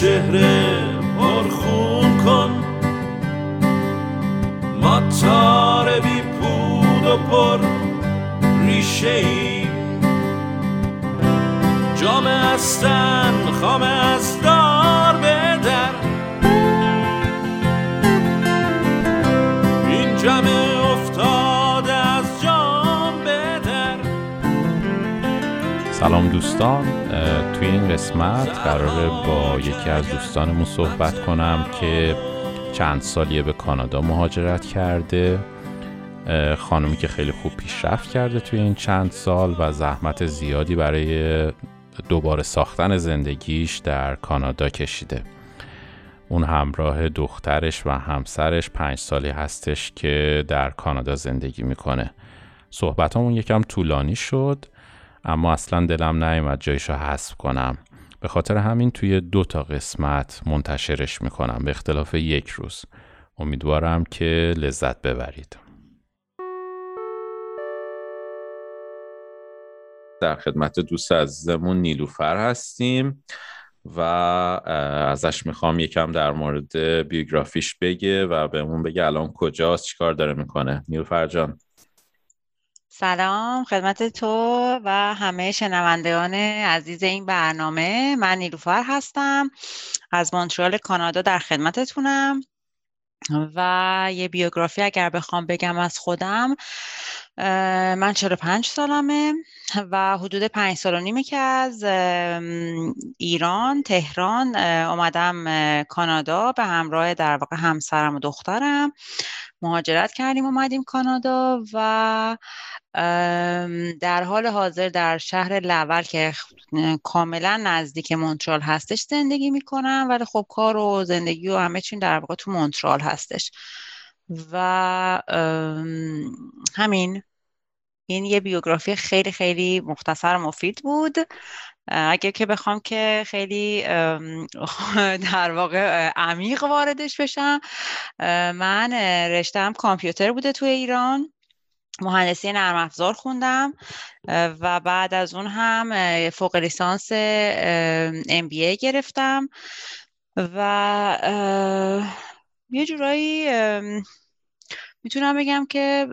چهره پرخون کن. ما تار بی پود و پر ریشه ای جام استن خام از دار بدر این جمع افتاده از جام بدر سلام دوستان. توی این قسمت قراره با یکی از دوستانمون صحبت کنم که چند سالیه به کانادا مهاجرت کرده خانمی که خیلی خوب پیشرفت کرده توی این چند سال و زحمت زیادی برای دوباره ساختن زندگیش در کانادا کشیده. اون همراه دخترش و همسرش پنج سالی هستش که در کانادا زندگی می‌کنه. صحبت همون یکم طولانی شد. اما اصلا دلم نیومد جایشو حذف کنم. به خاطر همین توی دو تا قسمت منتشرش می‌کنم به اختلاف یک روز. امیدوارم که لذت ببرید. در خدمت دوست عزیزمون نیلوفر هستیم و ازش می‌خوام یکم در مورد بیوگرافیش بگه و بهمون بگه الان کجاست چیکار داره می‌کنه. نیلوفر جان. سلام خدمت تو و همه شنوندگان عزیز این برنامه. من نیلوفر هستم از مونترال کانادا در خدمتتونم. و یه بیوگرافی اگر بخوام بگم از خودم من 45 سالمه و حدود پنج سال و نیمه که از ایران تهران اومدم کانادا به همراه در واقع همسرم و دخترم. مهاجرت کردیم اومدیم کانادا و در حال حاضر در شهر لول که کاملا نزدیک مونترال هستش زندگی می‌کنم ولی خب کار و زندگی و همه چین در واقع تو مونترال هستش. و همین این یه بیوگرافی خیلی خیلی مختصر مفید بود. اگر که بخوام که خیلی در واقع عمیق واردش بشم من رشتم کامپیوتر بوده توی ایران. مهندسی نرم افزار خوندم و بعد از اون هم فوق لیسانس ای گرفتم. و یه جورایی می‌تونم بگم که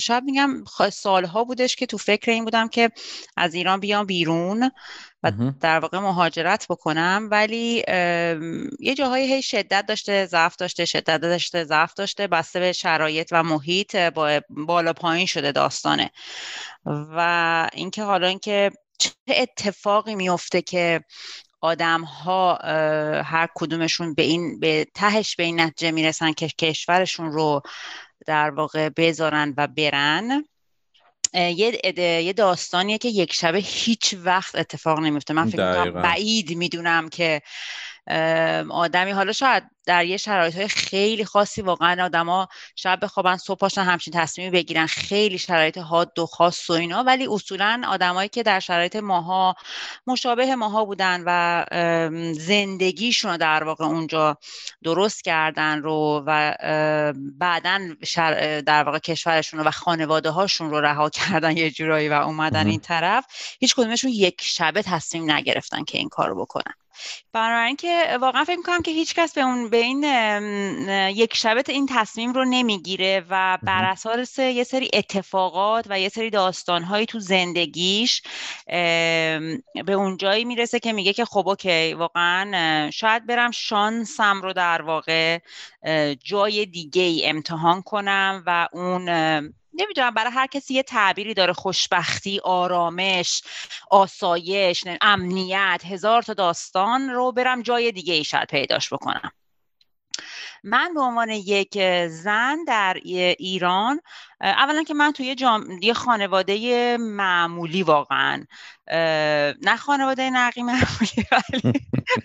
شاید میگم سالها بودش که تو فکر این بودم که از ایران بیام بیرون و در واقع مهاجرت بکنم ولی یه جاهایی هی شدت داشته ضعف داشته شدت داشته ضعف داشته بسته به شرایط و محیط با بالا پایین شده داستانه. و اینکه حالا اینکه چه اتفاقی میفته که آدم ها هر کدومشون به این به تهش به این نتیجه می‌رسن که کشورشون رو در واقع بذارن و برن. یه یه داستانیه که یک شبه هیچ وقت اتفاق نمیفته. من فکر بعید می‌دونم که آدمی حالا شاید در یه شرایط های خیلی خاصی واقعا آدما شب بخوابن صبح پاشن همچین تصمیمی بگیرن خیلی شرایط حاد و خاص و اینا. ولی اصولا آدمایی که در شرایط ماها مشابه ماها بودن و زندگیشون رو در واقع اونجا درست کردن رو و بعدا در واقع کشورشون رو و خانواده هاشون رو رها کردن یه جورایی و اومدن این طرف هیچ کدومشون یک شبه تصمیم نگرفتن که این کارو بکنن. بنابراین که واقعا فکر می‌کنم که هیچکس به اون به این یک شبت این تصمیم رو نمی‌گیره و بر اساس یه سری اتفاقات و یه سری داستانهایی تو زندگیش به اون جایی می‌رسه که میگه که خب اوکی واقعا شاید برم شانسم رو در واقع جای دیگه ای امتحان کنم و اون نمی‌دونم برای هر کسی یه تعبیری داره خوشبختی آرامش آسایش امنیت هزار تا داستان رو برم جای دیگه ای شاید پیداش بکنم. من به عنوان یک زن در ایران اولا که من توی جام... یه خانواده معمولی واقعا. نه خانواده نقی معمولی ولی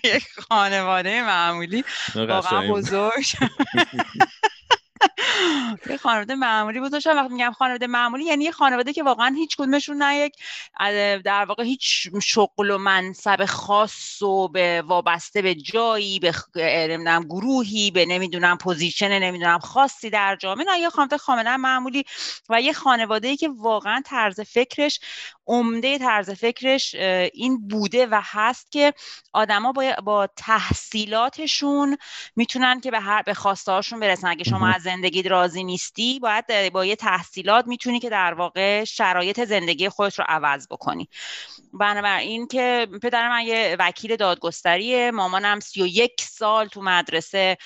یک خانواده معمولی. واقعا بزرگ. یه خانواده معمولی بود. وقتی میگم خانواده معمولی یعنی یه خانواده که واقعا هیچ کدومشون نه. یک در واقع هیچ شغل و منصب خاص و به وابسته به جایی به نمی‌دونم گروهی به نمی‌دونم پوزیشن نمی‌دونم خاصی در جامعه. نه یه خانواده کاملا معمولی و یه خانواده ای که واقعا طرز فکرش عمده طرز فکرش این بوده و هست که آدما با, با تحصیلاتشون می‌تونن که به هر به خواسته هاشون برسن. اگه شما از زندگی راضی نیستی باید با یه تحصیلات می‌تونی که در واقع شرایط زندگی خودت رو عوض بکنی. بنابراین که پدر من یه وکیل دادگستریه مامانم سی و یک سال تو مدرسه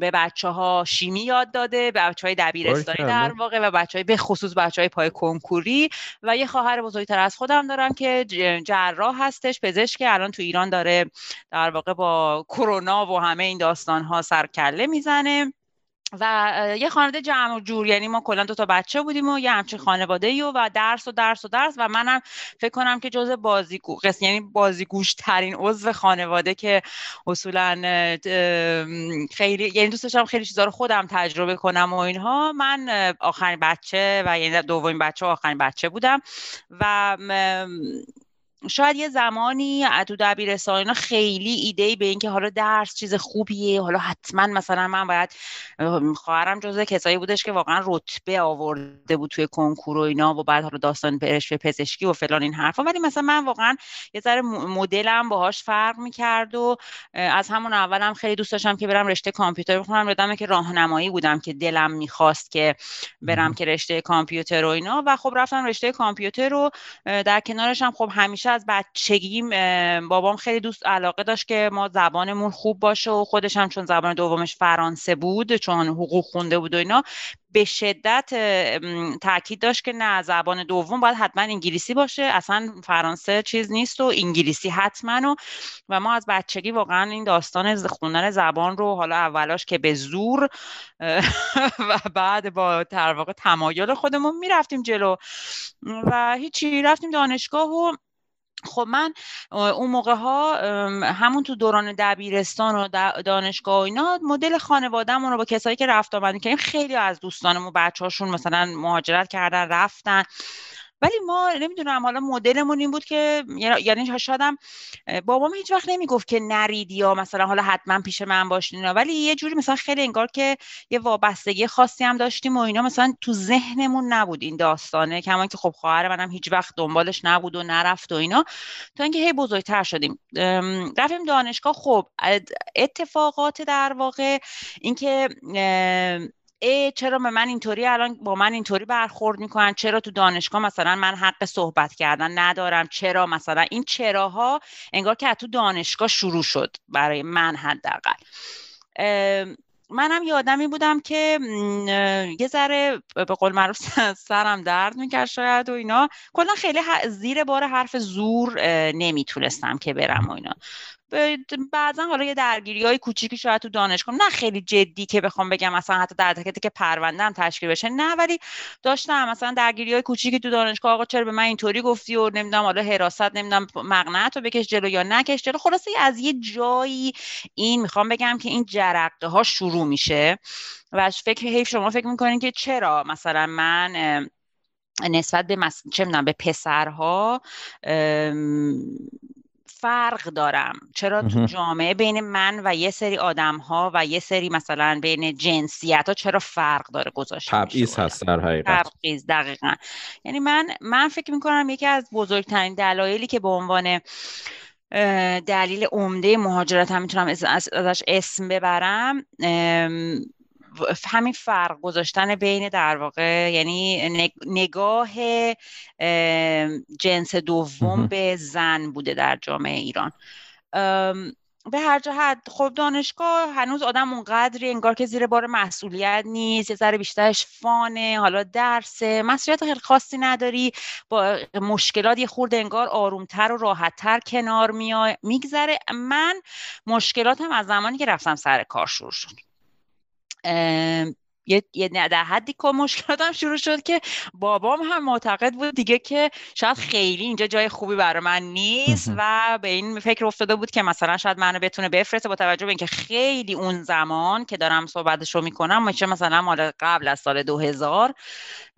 به بچه ها شیمی یاد داده به بچه های دبیرستانی در واقع و بچه های به خصوص بچه های پای کنکوری و یه خواهر بزرگتر از خودم دارم که جراح هستش پزشک الان تو ایران داره در واقع با کرونا و همه این داستان ها سرکله می‌زنه. و یه خانواده جمع و جور یعنی ما کلا دو تا بچه بودیم و یه همچین خانواده ای و, درس و درس و درس و منم فکر کنم که جز بازیگو یعنی بازیگوش ترین عضو خانواده که اصولا خیلی یعنی دوست داشتم خیلی چیزا رو خودم تجربه کنم و اینها. من آخرین بچه و یعنی دومین بچه و آخرین بچه بودم و شاید یه زمانی تو دبیرستان اینا خیلی ایده ای به اینکه حالا درس چیز خوبیه حالا حتما مثلا من باید خواهرم جزء کسایی بودش که واقعا رتبه آورده بود توی کنکور و اینا و بعد حالا داستان به پزشکی و فلان این حرفا. ولی مثلا من واقعا یه ذره مدلم باهاش فرق می‌کرد و از همون اولم خیلی دوست داشتم که برم رشته کامپیوتر بخونم. یادمه که راهنمایی بودم که دلم می‌خواست که برم که رشته کامپیوتر و اینا. و خب رفتم رشته کامپیوتر رو در کنارش هم خب همیشه از بچگیم بابام خیلی دوست علاقه داشت که ما زبانمون خوب باشه و خودش هم چون زبان دومش فرانسه بود چون حقوق خونده بود و اینا به شدت تاکید داشت که نه زبان دوم باید حتما انگلیسی باشه اصلا فرانسه چیز نیست و انگلیسی حتما و و ما از بچگی واقعا این داستان خوندن زبان رو حالا اولاش که به زور و بعد با در واقع تمایل خودمون می‌رفتیم جلو. و هیچی رفتیم دانشگاه و خب من اون موقع ها همون تو دوران دبیرستان و دانشگاه و اینا مدل خانوادهمون رو با کسایی که رفت آمدیم که خیلی از دوستانمون بچه هاشون مثلا مهاجرت کردن رفتن. ولی ما نمی‌دونم حالا مدلمون این بود که یعنی شادم بابام هیچ وقت نمی‌گفت که نرید یا مثلا حالا حتما پیش من باشین ولی یه جوری مثلا خیلی انگار که یه وابستگی خاصی هم داشتیم و اینا مثلا تو ذهنمون نبود این داستانه. کما که خب خواهر منم هیچ وقت دنبالش نبود و نرفت و اینا. تا اینکه هی بزرگتر شدیم. رفتیم دانشگاه. خب اتفاقات در واقع اینکه ای چرا به من اینطوری؟ الان با من اینطوری برخورد می‌کنن. چرا تو دانشگاه مثلا من حق صحبت کردن ندارم؟ چرا مثلا؟ این چراها انگار که تو دانشگاه شروع شد برای من حداقل. منم یادمی بودم که یه ذره به قول معروف سرم درد می‌کرد شاید و اینا. کلا خیلی زیر بار حرف زور نمی‌تونستم که برم و اینا. بعضا حالا یه درگیری های کوچیکی شاید تو دانشگاه نه خیلی جدی که بخوام بگم مثلا حتی در تکتی که پرونده هم تشکیل بشه. نه ولی داشتم مثلا درگیری های کوچیکی تو دانشگاه. آقا چرا به من اینطوری گفتی و نمی‌دونم حالا حراست نمی‌دونم مقنعت رو بکش جلو یا نکش جلو. خلاصه از یه جایی این می‌خوام بگم که این جرقه ها شروع میشه و فکر حیف شما فکر می‌کنین که چرا مثلا من نسبت به مس... چه به پسرها فرق دارم. چرا تو جامعه بین من و یه سری آدم ها و یه سری مثلا بین جنسیت ها چرا فرق داره گذاشته تبعیض هست در حقیقت. تبعیض دقیقا. یعنی من من فکر می‌کنم یکی از بزرگترین دلایلی که به عنوان دلیل عمده مهاجرت هم می‌تونم ازش اسم ببرم همین فرق گذاشتن بین در واقع یعنی نگاه جنس دوم به زن بوده در جامعه ایران. به هر جهت خب دانشگاه هنوز آدم اونقدری انگار که زیر بار مسئولیت نیست یه ذره بیشترش فانه حالا درسه مسئولیت خیلی خاصی نداری با مشکلات یه خورده انگار آرومتر و راحتتر کنار میگذره. من مشکلاتم از زمانی که رفتم سر کار شروع شد. یه, یه در حدی که مشکلاتم شروع شد که بابام هم معتقد بود دیگه که شاید خیلی اینجا جای خوبی برای من نیست و به این فکر افتاده بود که مثلا شاید منو بتونه بفرسته با توجه به اینکه خیلی اون زمان که دارم صحبتش رو می‌کنم میشه مثلا مال قبل از سال 2000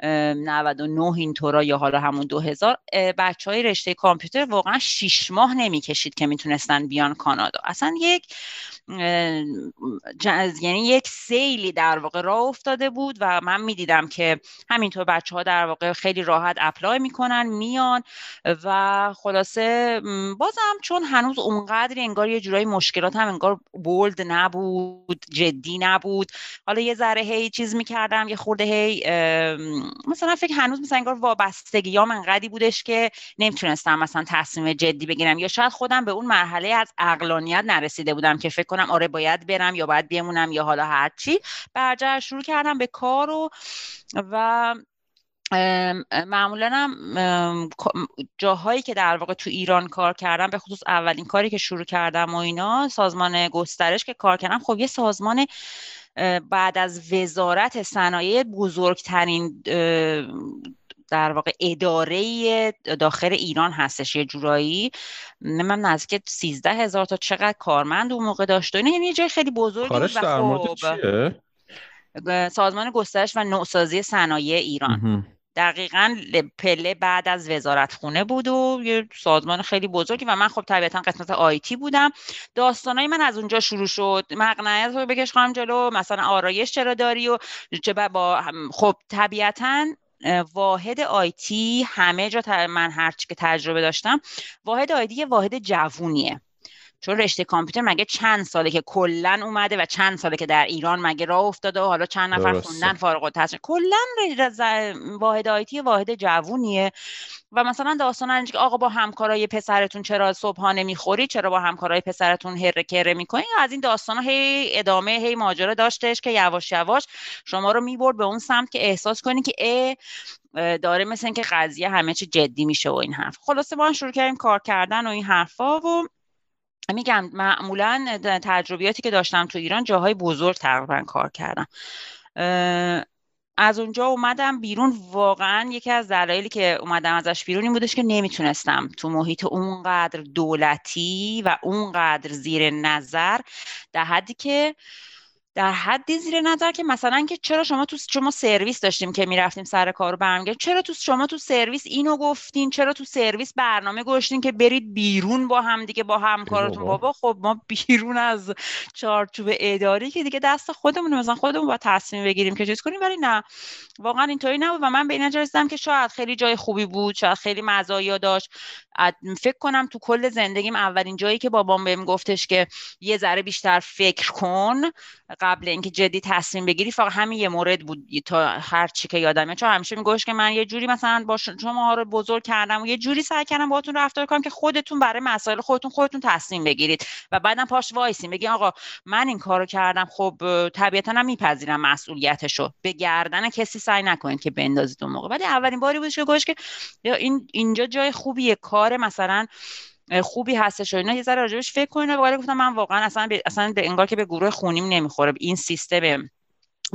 99 اینطورا یا حالا همون 2000 بچه های رشته کامپیوتر واقعا شیش ماه نمی‌کشید که می‌تونستن بیان کانادا. اصلا یک یعنی یک سیلی در واقع راه افتاده بود و من می‌دیدم که همینطور بچه ها در واقع خیلی راحت اپلای می‌کنن میان و خلاصه بازم چون هنوز اونقدری انگار یه جورایی مشکلات هم انگار بولد نبود جدی نبود. حالا یه ذره هی چیز می‌کردم یه خورده هی مثلا فکر هنوز مثلا انگار وابستگی ها انقدی بودش که نمی‌تونستم مثلا تصمیم جدی بگیرم. یا شاید خودم به اون مرحله از اقلانیت نرسیده بودم که فکر کنم آره باید برم یا باید بمونم یا حالا هرچی برجر شروع کردم به کار و و معمولا هم جاهایی که در واقع تو ایران کار کردم به خصوص اولین کاری که شروع کردم و اینا سازمان گسترش که کار کردم خب یه سازمان بعد از وزارت صنایع بزرگترین در واقع اداره داخل ایران هستش یه جورایی من نزدیک 13 هزار تا چقدر کارمند اون موقع داشت و یعنی یه جای خیلی بزرگی کارش در مورد خب چیه؟ سازمان گسترش و نوسازی صنایع ایران. دقیقا پله بعد از وزارت خونه بود و یه سازمان خیلی بزرگی و من خب طبیعتا قسمت آیتی بودم. داستانای من از اونجا شروع شد. مقنعیت رو بکش خواهم جلو. مثلا آرایش چرا داری و چه با خب طبیعتا واحد آیتی همه جا من هرچی که تجربه داشتم واحد آیتی یه واحد جوونیه. چون رشته کامپیوتر مگه چند ساله که کلا اومده و چند ساله که در ایران مگه راه افتاده و حالا چند نفر خوندن فارغ التحصیل؟ کلا واحد آیتی واحد جوونیه. و مثلا داستان که آقا با همکارای پسرتون چرا صبحانه می‌خوری چرا با همکارای پسرتون هر کره می‌کنی از این داستان هی ادامه هی ماجرا داشتش که یواش یواش شما رو می‌برد به اون سمت که احساس کنی که ا داره مثل اینکه قضیه همه چی جدی میشه و این حرف. خلاصه با شروع کردیم کار کردن و این حرفا و میگم معمولا تجربیاتی که داشتم تو ایران جاهای بزرگ تقریبا کار کردم. از اونجا اومدم بیرون. واقعا یکی از دلایلی که اومدم ازش بیرون این بودش که نمی‌تونستم تو محیط اونقدر دولتی و اونقدر زیر نظر در حدی که در حدی زیر نظر که مثلا که چرا شما تو شما سرویس داشتیم که می‌رفتیم سر کار رو برمیگردیم. چرا تو شما تو سرویس اینو گفتین؟ چرا تو سرویس برنامه گذاشتین که برید بیرون با هم دیگه با همکارتون؟ بابا. خب ما بیرون از چارچوب اداری که دیگه دست خودمون مثلا خودمون با تصمیم بگیریم که چیز کنیم ولی نه. واقعا اینطوری نبود و من به این رسیدم که شاید خیلی جای خوبی بود شاید خیلی مزایا داشت. فکر کنم تو کل زندگیم اولین جایی که بابام بهم گفتش که یه ذره بیشتر فکر کن قبل اینکه جدی تصمیم بگیری فقط همین یه مورد بود تا هر چی که یادمه. چون همیشه میگفتش که من یه جوری مثلا با شما رو بزرگ کردم و یه جوری سعی کردم باهاتون رفتار کنم که خودتون برای مسائل خودتون خودتون تصمیم بگیرید و بعدم پاش وایسین بگین آقا من این کارو کردم خب طبیعتا هم میپذیرم مسئولیتشو. به گردن کسی سعی نکنید که بندازید اون موقع. ولی اولین باری بود که گفتش که این اینجا جای خوبیه. کار مثلا خوبی هستش و اینا. یه ذره راجبش فکر کنین ولی گفتم من واقعا اصلا به اصلا به انگار که به گروه خونیم نمی‌خوره. این سیستم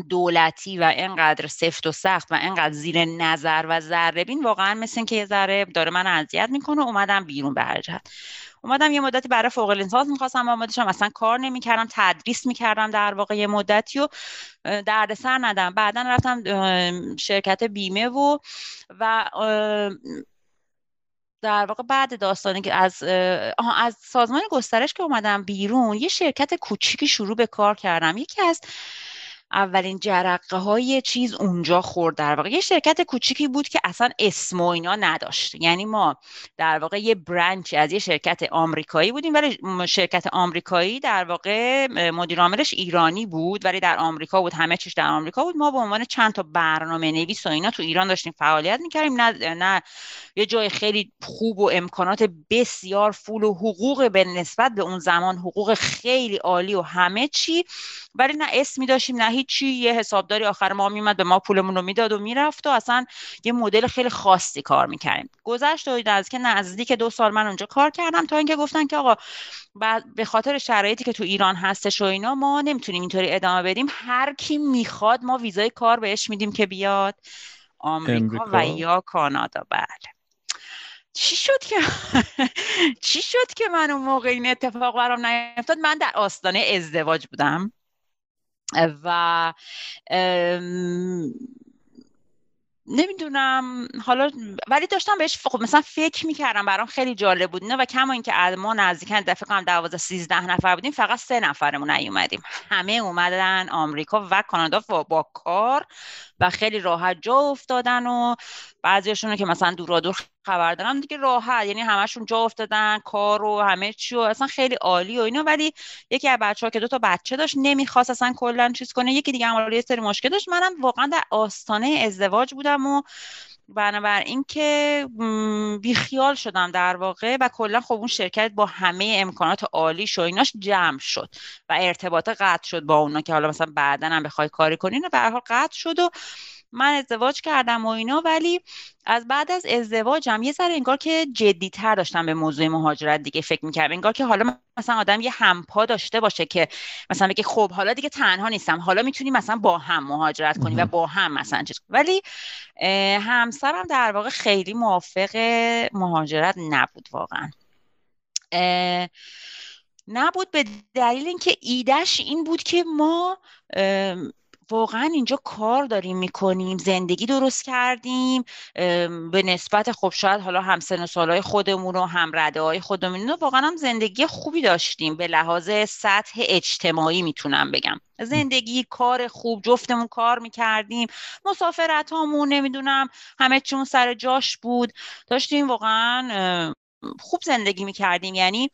دولتی و انقدر سفت و سخت و انقدر زیر نظر و ذره بین واقعا مثل که یه ذره داره من اذیت می‌کنه اومدم بیرون به اومدم یه مدتی برای فوق لیسانس می‌خواستم آماده اصلا کار نمی‌کردم تدریس می‌کردم در واقع یه مدتی و دردسر ندم. بعدا رفتم شرکت بیمه و و در واقع بعد داستانی که از از سازمان گسترش که اومدم بیرون یه شرکت کوچیکی شروع به کار کردم. یکی از اولین جرقه های چیز اونجا خورد. در واقع یه شرکت کوچیکی بود که اصلا اسم و اینا نداشت. یعنی ما در واقع یه برانچ از یه شرکت آمریکایی بودیم ولی شرکت آمریکایی در واقع مدیر عاملش ایرانی بود ولی در آمریکا بود همه چیش در آمریکا بود. ما به عنوان چند تا برنامه نویس و اینا تو ایران داشتیم فعالیت می‌کردیم. نه, نه یه جای خیلی خوب و امکانات بسیار فول و حقوق به نسبت به اون زمان حقوق خیلی عالی و همه چی. ولی نه اسمی داشتیم نه هیچی. یه حسابداری آخر ما میمد به ما پولمون رو می‌داد و می‌رفت و اصلا یه مدل خیلی خاصی کار می‌کردیم. گذشت و از که نزدیک دو سال من اونجا کار کردم تا اینکه گفتن که آقا به خاطر شرایطی که تو ایران هستش و اینا ما نمی‌تونیم اینطوری ادامه بدیم. هر کی می‌خواد ما ویزای کار بهش میدیم که بیاد. آمریکا و یا کانادا. بله. چی شد که چی شد که من اون موقع این اتفاق برام نیفتاد؟ من در آستانه ازدواج بودم. و نمی‌دونم حالا ولی داشتم بهش خب مثلا فکر می‌کردم برام خیلی جالب بود نه و کما اینکه ما نزدیکا دفعه هم 12 13 نفر بودیم فقط سه نفرمون نیومدیم. همه اومدن آمریکا و کانادا با کار و خیلی راحت جا افتادن و بعضیاشون که مثلا دورا دور خبر دارم دیگه راحت. یعنی همشون جا افتادن کار و همه چی و اصلا خیلی عالی و اینا. ولی یکی از بچه ها که دو تا بچه داشت نمی‌خواست اصلا کلا چیز کنه. یکی دیگه هم یه سری مشکل داشت. منم واقعا در آستانه ازدواج بودم و بنابراین که بیخیال شدم در واقع. و کلا خب اون شرکت با همه امکانات عالی و ایناش جمع شد و ارتباط قطع شد با اونا که حالا مثلا بعدا هم بخوای کاری کنین و به حال قطع شد و من ازدواج کردم و اینا ولی از بعد از ازدواجم یه ذره انگار که جدیتر داشتم به موضوع مهاجرت دیگه فکر می‌کردم. انگار که حالا مثلا آدم یه همپا داشته باشه که مثلا بگه خب حالا دیگه تنها نیستم حالا می‌تونی مثلا با هم مهاجرت کنی و با هم مثلا چیز ولی همسرم در واقع خیلی موافق مهاجرت نبود واقعا. نبود به دلیل اینکه ایدهش این بود که ما واقعا اینجا کار داریم می‌کنیم زندگی درست کردیم به نسبت خب شاید حالا هم سن و سالهای خودمون و هم رده های خودمون واقعا هم زندگی خوبی داشتیم. به لحاظ سطح اجتماعی می‌تونم بگم. زندگی کار خوب جفتمون کار می‌کردیم. مسافرت هامون نمی‌دونم همه چون سر جاش بود. داشتیم واقعا خوب زندگی می‌کردیم. یعنی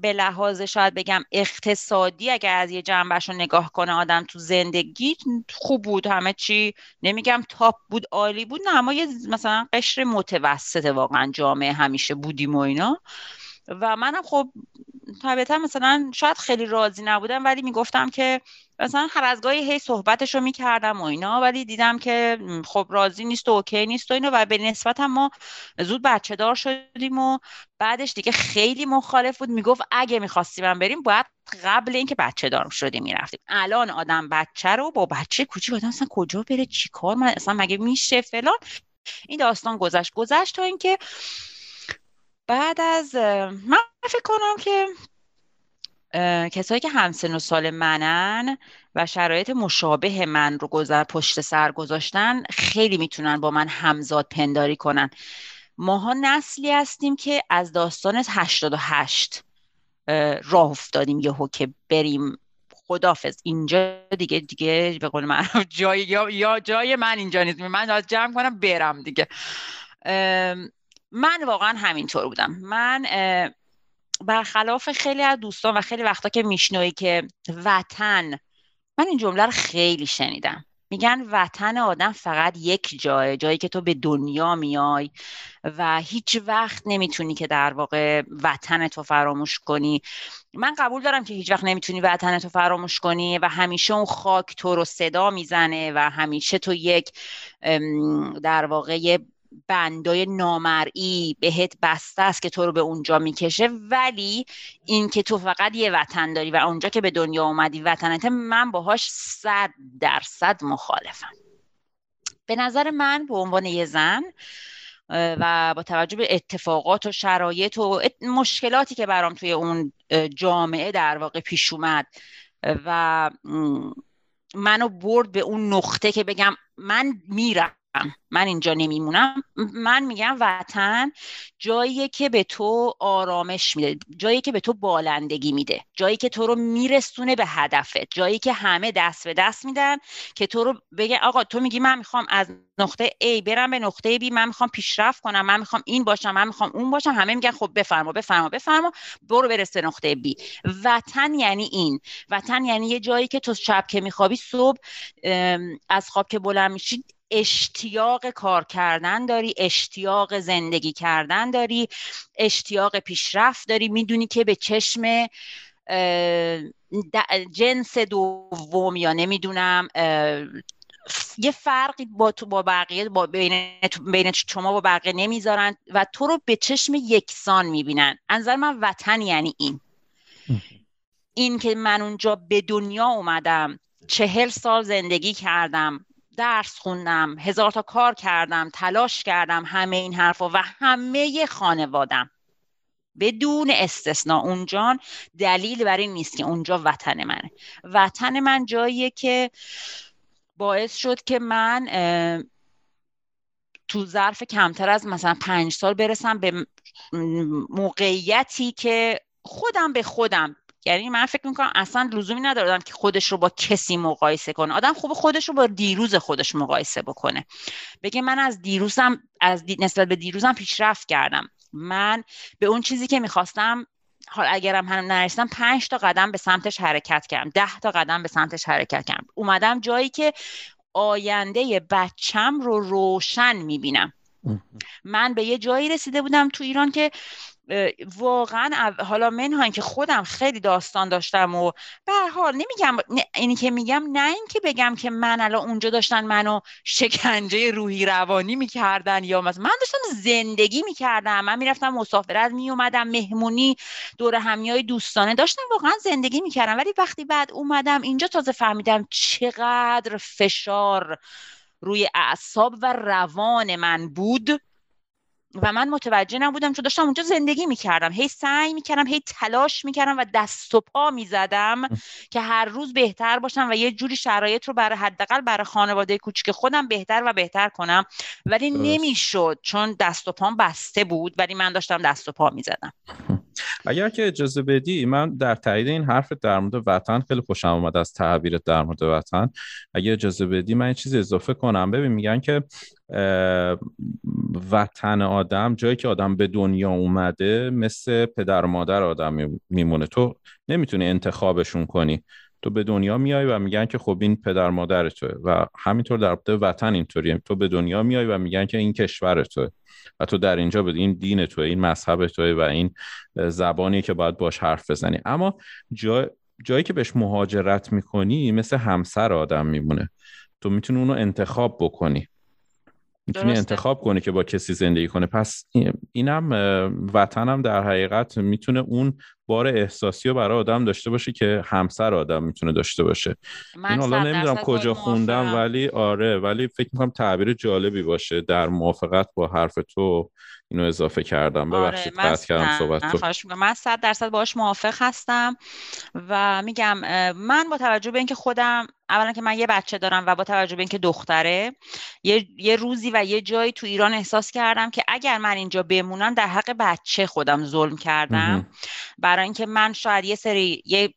به لحاظ شاید بگم اقتصادی اگر از یه جنبش رو نگاه کنه آدم تو زندگی خوب بود. همه چی نمیگم تاپ بود عالی بود. نه اما یه مثلا قشر متوسط واقعا جامعه همیشه بودیم و اینا. و منم خب طبیعتا مثلا شاید خیلی راضی نبودم ولی می‌گفتم که مثلا هر از گاهی هی صحبتش رو می‌کردم و اینا ولی دیدم که خب راضی نیست و اوکی نیست و اینا و به نسبت هم ما زود بچه دار شدیم و بعدش دیگه خیلی مخالف بود. می‌گفت اگه می‌خواستیم من بریم باید قبل اینکه بچه دار شدیم می‌رفتیم. الان آدم بچه رو با بچه کوچیک آدم اصلا کجا بره؟ چیکار من اصلا مگه میشه فلان؟ این داستان گذشت. گذشت تا اینکه بعد از من فکر کنم که کسایی که همسن و سال منن و شرایط مشابه من رو گذر پشت سر گذاشتن خیلی می‌تونن با من همزاد پنداری کنن. ماها نسلی هستیم که از داستان 88 راه افتادیم یهو که بریم. خدافز اینجا دیگه دیگه به قول من جای یا, یا جای من اینجا نیست. من جمع کنم برم دیگه. من واقعا همینطور بودم. من برخلاف خیلی از دوستان و خیلی وقتا که میشنوی که وطن من این جمله رو خیلی شنیدم. میگن وطن آدم فقط یک جای جایی که تو به دنیا میای و هیچ وقت نمی‌تونی که در واقع وطن تو فراموش کنی. من قبول دارم که هیچ وقت نمی‌تونی وطن تو فراموش کنی و همیشه اون خاک تو رو صدا می‌زنه و همیشه تو یک در واقع بندای نامرئی بهت بسته است که تو رو به اونجا می‌کشه ولی این که تو فقط یه وطن داری و اونجا که به دنیا اومدی وطنته من باهاش صد درصد مخالفم. به نظر من به عنوان یه زن و با توجه به اتفاقات و شرایط و مشکلاتی که برام توی اون جامعه در واقع پیش اومد و منو برد به اون نقطه که بگم من میرم. من اینجا نمیمونم. من میگم وطن جایی که به تو آرامش میده جایی که به تو بالندگی میده جایی که تو رو میرسونه به هدفت جایی که همه دست به دست میدن که تو رو بگه آقا تو میگی من می‌خوام از نقطه A برم به نقطه B من می‌خوام پیشرفت کنم من می‌خوام این باشم من می‌خوام اون باشم. همه میگن خب بفرما بفرما بفرما برو برسه نقطه B. وطن یعنی این. وطن یعنی یه جایی که تو شب که میخوابی صبح از خواب که بلند میشی اشتیاق کار کردن داری اشتیاق زندگی کردن داری اشتیاق پیشرفت داری. می‌دونی که به چشم جنس دوم یا نمی‌دونم یه فرقی با تو با بقیه با بین, بین شما با بقیه نمی‌ذارن و تو رو به چشم یکسان می‌بینن. انظر من وطن یعنی این. این که من اونجا به دنیا اومدم چهل سال زندگی کردم درس خوندم هزار تا کار کردم تلاش کردم همه این حرفا و همه خانوادم. بدون استثنا اونجا دلیل بر این نیست که اونجا وطن منه. وطن من جاییه که باعث شد که من تو ظرف کمتر از مثلا پنج سال برسم به موقعیتی که خودم به خودم یعنی من فکر می‌کنم اصلا لزومی نداره که خودش رو با کسی مقایسه کنه. آدم خوب خودش رو با دیروز خودش مقایسه بکنه. بگه من از دیروزم از نسبت به دیروزم پیشرفت کردم. من به اون چیزی که می‌خواستم حال اگرم هم نرسیدم پنج تا قدم به سمتش حرکت کردم. ده تا قدم به سمتش حرکت کردم. اومدم جایی که آینده بچم رو روشن می‌بینم. من به یه جایی رسیده بودم تو ایران که واقعا حالا منها که خودم خیلی داستان داشتم و به حال نمیگم اینی که میگم نه اینکه بگم که من الان اونجا داشتن منو شکنجه روحی روانی می‌کردن یا مثلا من داشتم زندگی می‌کردم. من می‌رفتم مسافرت میومدم مهمونی دور همیای دوستانه داشتم واقعا زندگی می‌کردم. ولی وقتی بعد اومدم اینجا تازه فهمیدم چقدر فشار روی اعصاب و روان من بود. و من متوجه نبودم چون داشتم اونجا زندگی می‌کردم. هی سعی می‌کردم هی تلاش می‌کردم و دست و پا می‌زدم که هر روز بهتر باشم و یه جوری شرایط رو برای حداقل برای خانواده کوچیک خودم بهتر و بهتر کنم. ولی نمی‌شد چون دست و پام بسته بود ولی من داشتم دست و پا می‌زدم. اگر که اجازه بدی من در تایید این حرف در مورد وطن خیلی خوشم اومد از تعبیرت در مورد وطن. اگر اجازه بدی من چیز اضافه کنم. ببین میگن که وطن آدم جایی که آدم به دنیا اومده مثل پدر و مادر آدم میمونه. تو نمی‌تونی انتخابشون کنی. تو به دنیا میای و میگن که خب این پدر مادر توه و همینطور در وطن اینطوریه. تو به دنیا میای و میگن که این کشور توه و تو در اینجا بده این دین توه این مذهب توه و این زبانی که باید باش حرف بزنی. اما جا... جایی که بهش مهاجرت می‌کنی مثل همسر آدم میمونه. تو می‌تونی اونو انتخاب بکنی. می‌تونی انتخاب کنی که با کسی زندگی کنه. پس اینم وطنم در حقیقت می‌تونه اون بار احساسی رو برای آدم داشته باشه که همسر آدم می‌تونه داشته باشه. این حالا نمی‌دونم کجا خوندم ولی آره ولی فکر می‌کنم تعبیر جالبی باشه در موافقت با حرف تو اینو اضافه کردم. آره، ببخشید آره کردم صحبت تو. من صد درصد باش موافق هستم و میگم من با توجه به اینکه خودم اولا که من یه بچه دارم و با توجه به اینکه دختره یه،, یه روزی و یه جایی تو ایران احساس کردم که اگر من اینجا بمونم در حق بچه خودم ظلم کردم. برای اینکه من شاید یه سری یه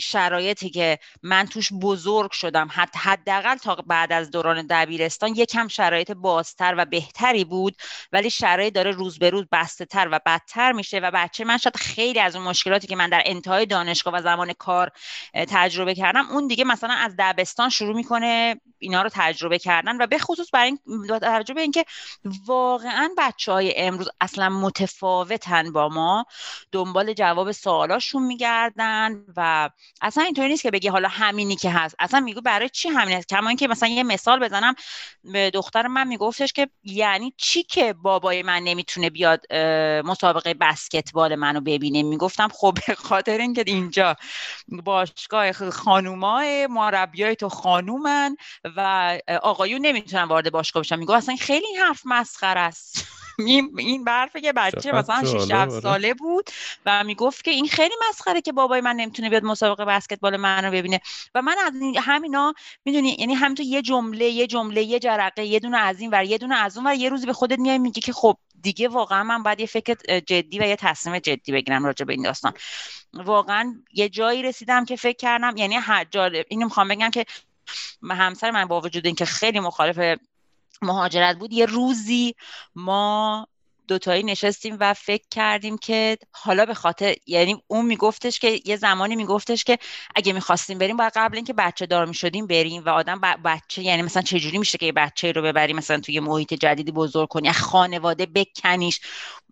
شرایطی که من توش بزرگ شدم حتی حداقل تا بعد از دوران دبیرستان یکم شرایط بازتر و بهتری بود ولی شرایط داره روز به روز بسته تر و بدتر میشه و بچه من شاید خیلی از اون مشکلاتی که من در انتهای دانشگاه و زمان کار تجربه کردم اون دیگه مثلا از دبستان شروع می‌کنه اینا رو تجربه کردن و به خصوص برای این توجه به اینکه واقعا بچه های امروز اصلا متفاوتن با ما دنبال جواب سوالاشون میگردن و اصلا اینطوری نیست که بگی حالا همینی که هست. اصلا میگو برای چی همین هست؟ کما اینکه مثلا یه مثال بزنم. به دختر من میگفتش که یعنی چی که بابای من نمی‌تونه بیاد مسابقه بسکتبال منو ببینه؟ می‌گفتم خب به خاطر اینکه اینجا باشگاه خانومای مربیای تو خانومن و آقایون نمی‌تونن وارد باشگاه بشن. میگو اصلا خیلی حرف مسخره است. این برفه که بچه مثلا 6 7 آره. ساله بود و می‌گفت که این خیلی مسخره که بابای من نمی‌تونه بیاد مسابقه بسکتبال من رو ببینه و من از همینا می‌دونی یعنی همینطور یه جمله یه جمله یه جرقه یه دونه از این و یه دونه از اون و یه روزی به خودت میای میگی که خب دیگه واقعا من باید یه فکر جدی و یه تصمیم جدی بگیرم راجع به این داستان واقعا یه جایی رسیدم که فکر کردم یعنی اینو می‌خوام بگم که همسر من با وجود اینکه خیلی مخالف مهاجرت بود. یه روزی ما دوتایی نشستیم و فکر کردیم که حالا به خاطر یعنی اون میگفتش که یه زمانی میگفتش که اگه می‌خواستیم بریم باید قبل اینکه بچه دار می‌شدیم بریم و آدم بچه یعنی مثلا چجوری میشه که یه بچه رو ببری مثلا توی محیط جدیدی بزرگ کنی؟ خانواده بکنیش.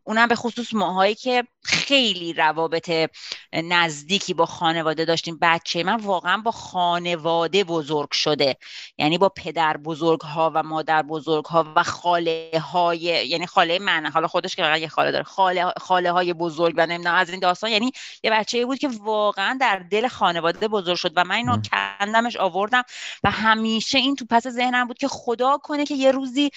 اونم به خصوص ماهایی که خیلی روابط نزدیکی با خانواده داشتیم. بچه من واقعا با خانواده بزرگ شده. یعنی با پدر بزرگ ها و مادر بزرگ ها و خاله های یعنی خاله من حالا خودش که یه خاله داره. خاله, خاله های بزرگ و نمی‌دونم از این داستان. یعنی یه بچه بود که واقعا در دل خانواده بزرگ شد و من اینو کندمش آوردم و همیشه این تو پس ذهنم بود که خدا کنه که یه روزی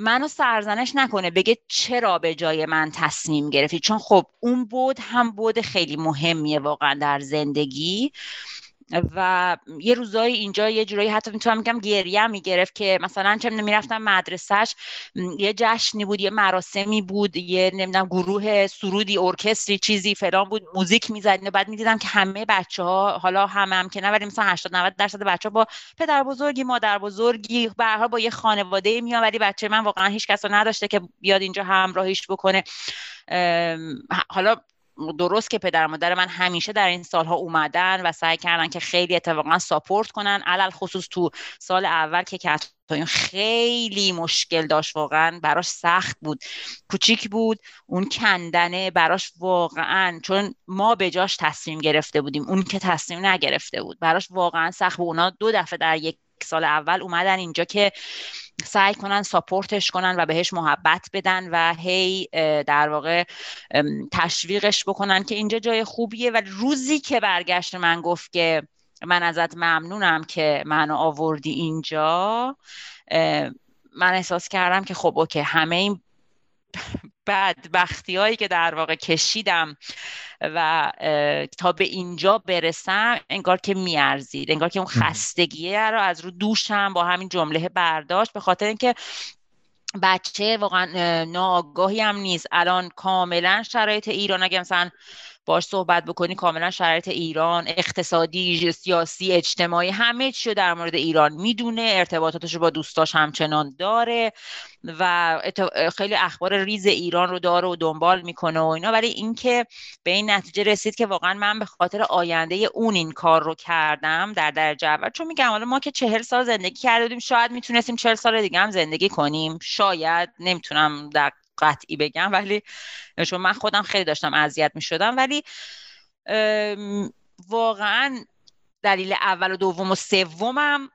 منو سرزنش نکنه بگه چرا به جای من تصمیم گرفتی؟ چون خب اون بود هم بود خیلی مهمیه واقعا در زندگی. و یه روزایی اینجا یه جورایی حتی می‌تونم میگم گریه می‌گرفت که مثلا چه می‌رفتم مدرسهش یه جشنی بود یه مراسمی بود یه نمی‌دونم گروه سرودی ارکستری چیزی فلان بود موزیک می‌زدن بعد می‌دیدم که همه بچه ها حالا همه هم که نه ولی مثلا 80 90 درصد بچه با پدر بزرگی مادر بزرگی به با یه خانواده میان ولی بچه من واقعا هیچ کس نداشته که بیاد اینجا همراهیش بکنه. حالا درست که پدر مادر من همیشه در این سالها اومدن و سعی کردن که خیلی اتفاقا ساپورت کنن علل خصوص تو سال اول که کتاین خیلی مشکل داشت واقعا براش سخت بود کوچیک بود اون کندنه براش واقعا چون ما به جاش تصمیم گرفته بودیم اون که تصمیم نگرفته بود براش واقعا سخت بود. اونا دو دفعه در یک سال اول اومدن اینجا که سعی کنن ساپورتش کنن و بهش محبت بدن و هی در واقع تشویقش بکنن که اینجا جای خوبیه. و روزی که برگشت من گفت که من ازت ممنونم که منو آوردی اینجا من احساس کردم که خب اوکی همه این بدبختی هایی که در واقع کشیدم و تا به اینجا برسم انگار که میارزید انگار که اون خستگیه رو از رو دوشم با همین جمله برداشت به خاطر اینکه بچه واقعا ناآگاهی هم نیست. الان کاملا شرایط ایران اگه مثلا باش صحبت بکنی کاملا شرایط ایران اقتصادی سیاسی اجتماعی همه چی در مورد ایران می‌دونه ارتباطاتش رو با دوستاش همچنان داره و خیلی اخبار ریز ایران رو داره و دنبال می‌کنه و اینا. ولی اینکه به این نتیجه رسید که واقعا من به خاطر آینده اون این کار رو کردم در درجه اول چون میگم حالا ما که چهل سال زندگی کرده شاید می‌تونستیم چهل سال دیگه هم زندگی کنیم. شاید نمی‌تونم در قطعی بگم ولی چون من خودم خیلی داشتم اذیت می شدم ولی واقعا دلیل اول و دوم و سومم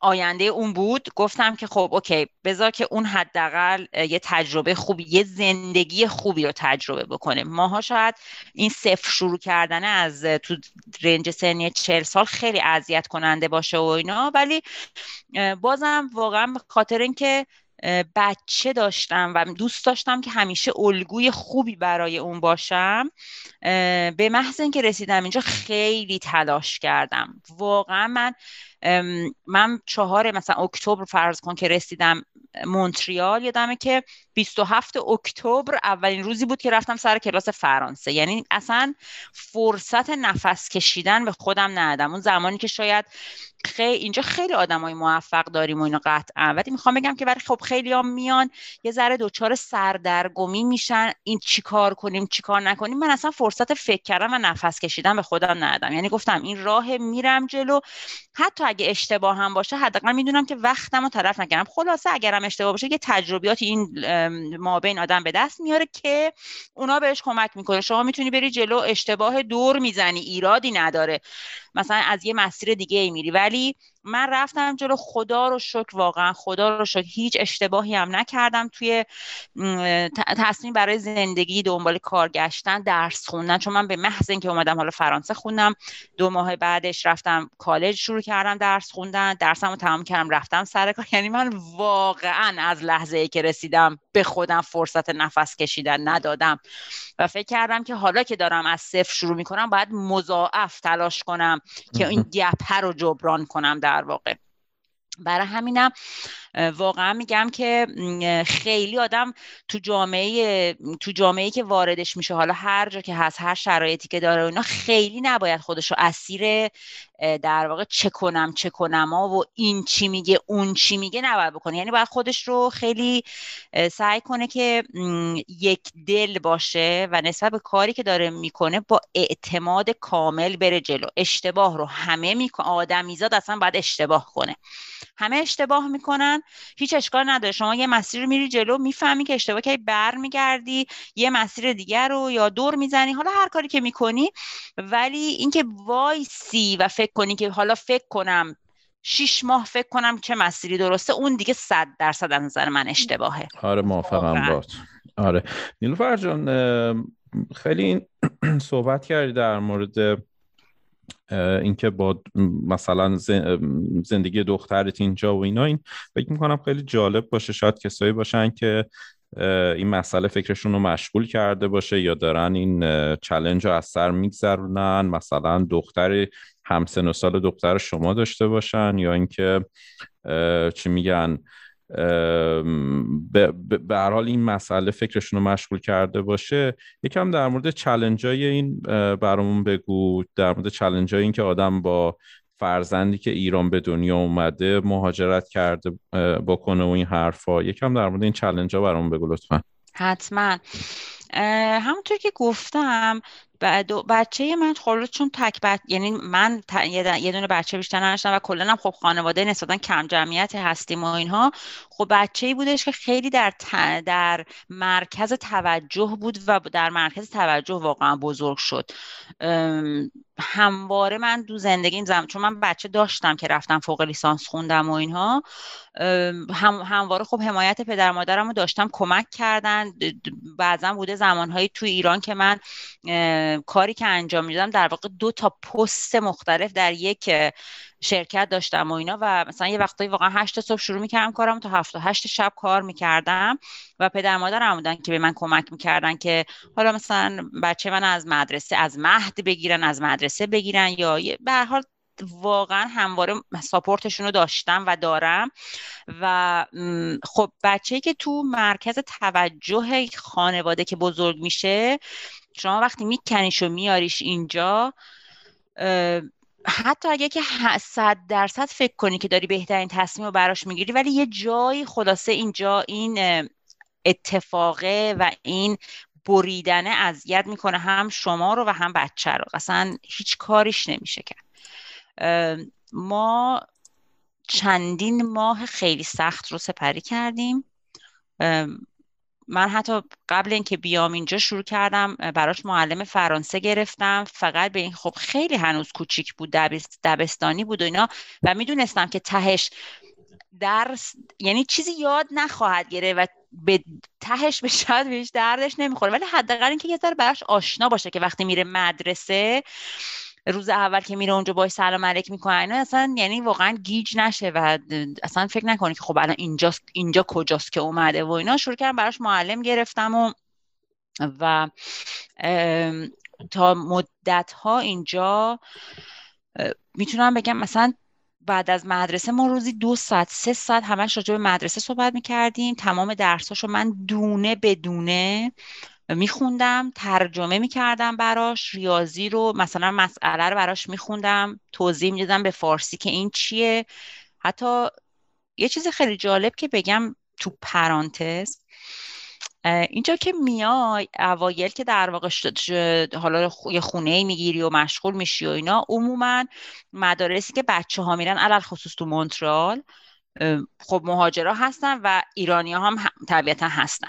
آینده اون بود. گفتم که خب اوکی بذار که اون حداقل یه تجربه خوبی یه زندگی خوبی رو تجربه بکنه. ماها شاید این صفر شروع کردن از تو رنج سنی چهل سال خیلی اذیت کننده باشه و اینا ولی بازم واقعا به خاطر اینکه بچه داشتم و دوست داشتم که همیشه الگوی خوبی برای اون باشم به محض اینکه رسیدم اینجا خیلی تلاش کردم. واقعا من من چهار مثلا اکتبر فرض کن که رسیدم مونتریال یادمه که 27 اکتبر اولین روزی بود که رفتم سر کلاس فرانسه. یعنی اصلا فرصت نفس کشیدن به خودم ندادم. اون زمانی که شاید خیلی اینجا خیلی آدمای موفق داریم و اینو قطعا. ولی می‌خوام بگم که برای خب خیلی هم میان یه ذره دچار سردرگمی میشن. این چیکار کنیم چیکار نکنیم. من اصلا فرصت فکر کردن و نفس کشیدن به خودم ندادم. یعنی گفتم این راه میرم جلو. حتی اگه اشتباه هم باشه حداقل می‌دونم که وقتم رو طرف نکردم خلاصه اگرم اشتباه باشه یه تجربیاتی این ما بین آدم به دست میاره که اونا بهش کمک می‌کنه. شما می‌تونی بری جلو اشتباه دور می‌زنی ایرادی نداره. مثلا از یه مسیر دیگه ای میری. ولی من رفتم جلو خدا رو شکر واقعا خدا رو شکر هیچ اشتباهی هم نکردم توی تصمیم برای زندگی دنبال کار گشتن درس خوندن. چون من به محض اینکه اومدم حالا فرانسه خوندم دو ماه بعدش رفتم کالج شروع کردم درس خوندن. درسم رو تمام کردم رفتم سر کار. یعنی من واقعا از لحظه ای که رسیدم به خودم فرصت نفس کشیدن ندادم. و فکر کردم که حالا که دارم از صفر شروع می‌کنم باید مضاعف تلاش کنم که این گپه رو جبران کنم در واقع. برای همینم واقعا میگم که خیلی آدم تو جامعه تو جامعه که واردش میشه حالا هر جا که هست هر شرایطی که داره اینا خیلی نباید خودش رو اسیر در واقع چه کنم چه کنم و این چی میگه اون چی میگه نباید بکنه. یعنی باید خودش رو خیلی سعی کنه که یک دل باشه و نسبت به کاری که داره می‌کنه با اعتماد کامل بره جلو. اشتباه رو همه می‌کنه آدمیزاد اصلا باید اشتباه کنه. همه اشتباه می‌کنن. هیچ اشکال نداره. شما یه مسیر رو میری جلو می‌فهمی که اشتباه که بر میگردی یه مسیر دیگر رو یا دور می‌زنی. حالا هر کاری که می‌کنی ولی اینکه وایسی و فکر کنی که حالا فکر کنم شیش ماه فکر کنم چه مسیری درسته اون دیگه صد درصد از نظر من اشتباهه. آره موافقم باد آره. نیلوفر جان خیلی صحبت کردی در مورد اینکه با مثلا زندگی دخترت اینجا و اینا این فکر می‌کنم خیلی جالب باشه. شاید کسایی باشن که این مسئله فکرشون رو مشغول کرده باشه یا دارن این challenge رو از سر میگذرونن. مثلا دختر همسن و سال دختر شما داشته باشن یا اینکه چی میگن به هر حال این مسئله فکرشون رو مشغول کرده باشه یکم در مورد challenge های این برامون بگو در مورد challenge های این که آدم با فرزندی که ایران به دنیا اومده مهاجرت کرده بکنه و این حرفا. یکم در مورد این challenge ها برامون بگو لطفا. حتما. همونطور که گفتم بچه من خب چون تک بچه یعنی من یه دونه بچه بیشتر نداشتم و کلا هم خب خانواده نسبتا کم جمعیت هستیم و اینها. خب بچه ای بودش که خیلی در در مرکز توجه بود و در مرکز توجه واقعا بزرگ شد. همواره من دو زندگی زم چون من بچه داشتم که رفتم فوق لیسانس خوندم و اینها هم همواره خب حمایت پدر مادرم رو داشتم کمک کردن. بعضا بوده زمانهایی تو ایران که من کاری که انجام می‌دادم در واقع دو تا پست مختلف در یک شرکت داشتم و اینا و مثلا یه وقتایی واقعا هشت صبح شروع می‌کردم کارم تا هفت و هشت شب کار می‌کردم و پدر مادرم بودن که به من کمک می‌کردن که حالا مثلا بچه من از مدرسه از مهد بگیرن از مدرسه بگیرن یا به حال واقعا همواره ساپورتشون رو داشتم و دارم و خب بچه که تو مرکز توجه خانواده که بزرگ میشه شما وقتی میکنیش و میاریش اینجا حتی اگه که صد درصد فکر کنی که داری بهترین تصمیم رو براش می‌گیری ولی یه جایی خلاصه اینجا این اتفاقه و این بریدنه اذیت می‌کنه هم شما رو و هم بچه رو. اصلا هیچ کاریش نمیشه کرد. ما چندین ماه خیلی سخت رو سپری کردیم. من حتی قبل اینکه بیام اینجا شروع کردم براش معلم فرانسه گرفتم. فقط به این خب خیلی هنوز کوچیک بود دبستانی بود و اینا. و می‌دونستم که تهش درس یعنی چیزی یاد نخواهد گرفت و به تهش به شاید بهش دردش نمی‌خوره. ولی حداقل اینکه یه ذره براش آشنا باشه که وقتی میره مدرسه روز اول که میره اونجا باش سلام علیک می‌کنه اصلا یعنی واقعا گیج نشه و اصلا فکر نکنی که خب الان اینجاست اینجا کجاست که اومده و اینا. شروع کردم براش معلم گرفتم و و تا مدت ها اینجا می‌تونم بگم مثلا بعد از مدرسه ما روزی دو ساعت سه ساعت همش راجع به مدرسه صحبت می‌کردیم. تمام درساشو من دونه به دونه میخوندم ترجمه می‌کردم براش ریاضی رو مثلا مسئله رو براش میخوندم توضیح می‌دادم به فارسی که این چیه. حتی یه چیز خیلی جالب که بگم تو پرانتز اینجا که میای اوایل که در واقع حالا یه خونه می‌گیری و مشغول میشی و اینا عموما مدارسی که بچه ها میرن علل خصوص تو مونترال خب مهاجرا هستن و ایرانی ها هم طبیعتا هستن.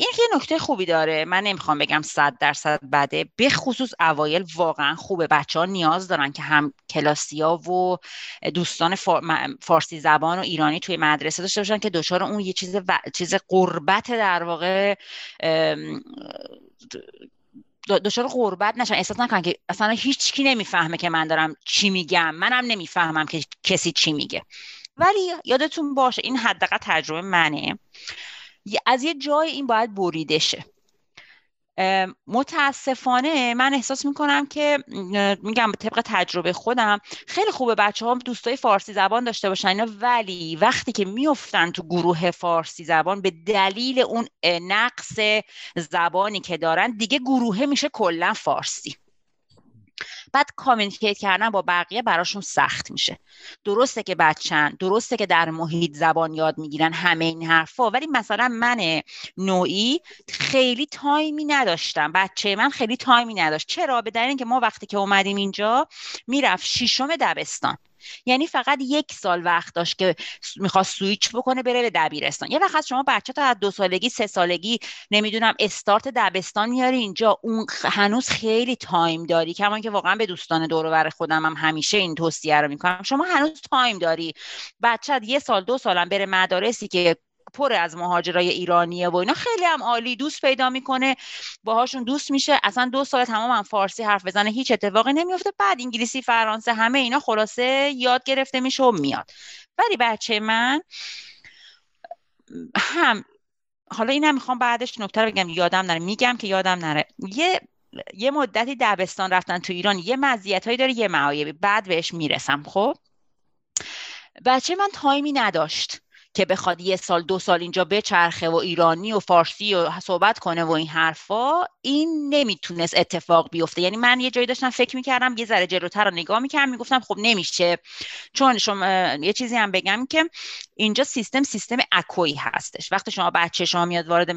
این یه نکته خوبی داره. من نمی‌خوام بگم صد درصد بده. به خصوص اوایل واقعا خوبه. بچه ها نیاز دارن که هم کلاسیا و دوستان فارسی زبان و ایرانی توی مدرسه داشته باشن که دچار اون یه چیز و... چیز قربت در واقع دچار غربت نشن. احساس نکنن که اصلا هیچ کی نمی‌فهمه که من دارم چی میگم. منم نمی‌فهمم که کسی چی میگه. ولی یادتون باشه این حداقل تجربه منه. از یه جای این باید بریده شه. متاسفانه من احساس می‌کنم که میگم طبق تجربه خودم خیلی خوبه بچه ها دوستای فارسی زبان داشته باشن اینا ولی وقتی که میفتن تو گروه فارسی زبان به دلیل اون نقص زبانی که دارن دیگه گروهه میشه کلا فارسی. بعد کامیونیکیت کردن با بقیه براشون سخت میشه. درسته که بچن درسته که در محیط زبان یاد می‌گیرن همه این حرفا ولی مثلا من نوعی خیلی time ی نداشتم. بچه من خیلی time ی نداشت. چرا؟ به دلیل اینکه ما وقتی که اومدیم اینجا می‌رفت شیشم دبستان. یعنی فقط یک سال وقت داشت که می‌خواست سویچ بکنه بره به دبیرستان. یه وقت شما بچه تا از دو سالگی سه سالگی نمی‌دونم استارت دبستان میاری اینجا. اون هنوز خیلی time داری. کما اینکه واقعا به دوستان دور خودم هم همیشه این توصیه رو می‌کنم. شما هنوز time داری. بچه یه سال دو سالم بره مدارسی که پر از مهاجرای ایرانیه و اینا. خیلی هم عالی دوست پیدا می‌کنه باهاشون دوست میشه. اصلا دو سال تمام هم فارسی حرف بزنه هیچ اتفاقی نمیفته بعد انگلیسی فرانسه همه اینا خلاصه یاد گرفته میشه و میاد. ولی بچه من هم حالا اینم می‌خوام بعدش نکته رو بگم. یادم نره. میگم که یادم نره. یه یه مدتی دبستان رفتن تو ایران. یه مزیت هایی داره یه معایبی. بعد بهش می‌رسم خب؟ بچه من تایمی نداشت. که بخواد یه سال دو سال اینجا بچرخه و ایرانی و فارسی و صحبت کنه و این حرفا این نمی‌تونست اتفاق بیفته. یعنی من یه جایی داشتم فکر می‌کردم یه ذره جلوتر رو نگاه می‌کردم می‌گفتم خب نمیشه. چون شما یه چیزی هم بگم که اینجا سیستم سیستم اکوی هستش. وقتی شما بچه شما میاد وارد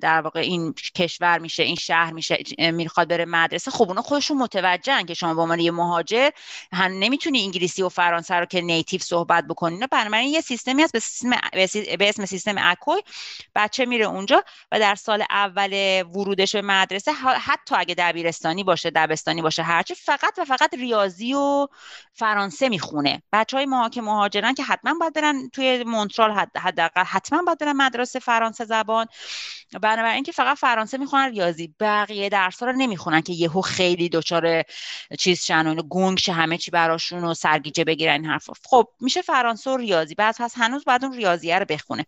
در واقع این کشور میشه این شهر میشه می‌خواد بره مدرسه. خب اونا خودشون متوجهن که شما به عنوان یه مهاجر هم نمی‌تونی انگلیسی و فرانسه رو که نیتیو صحبت بکنی. نه بنابراین یه سیستمی هست به, سیستم به اسم سیستم اکوی. بچه میره اونجا و در سال اول ورودش به مدرسه حتی اگه دبیرستانی باشه دبستانی باشه هرچی فقط و فقط ریاضی و فرانسه می‌خونه. بچه های ما که مهاجرن که حتما باید برن توی مونترال حداقل حتما باید برن مدرسه فرانسه زبان. بنابراین که فقط فرانسه می‌خونن ریاضی بقیه درس رو نمی‌خونن که یهو خیلی دچار چیز شن و گنگ شه همه چی براشون و سرگیجه بگیرن این حرفا. خب میشه فرانسه و ریاضی. بعد پس هنوز بعد اون ریاضیه رو بخونه.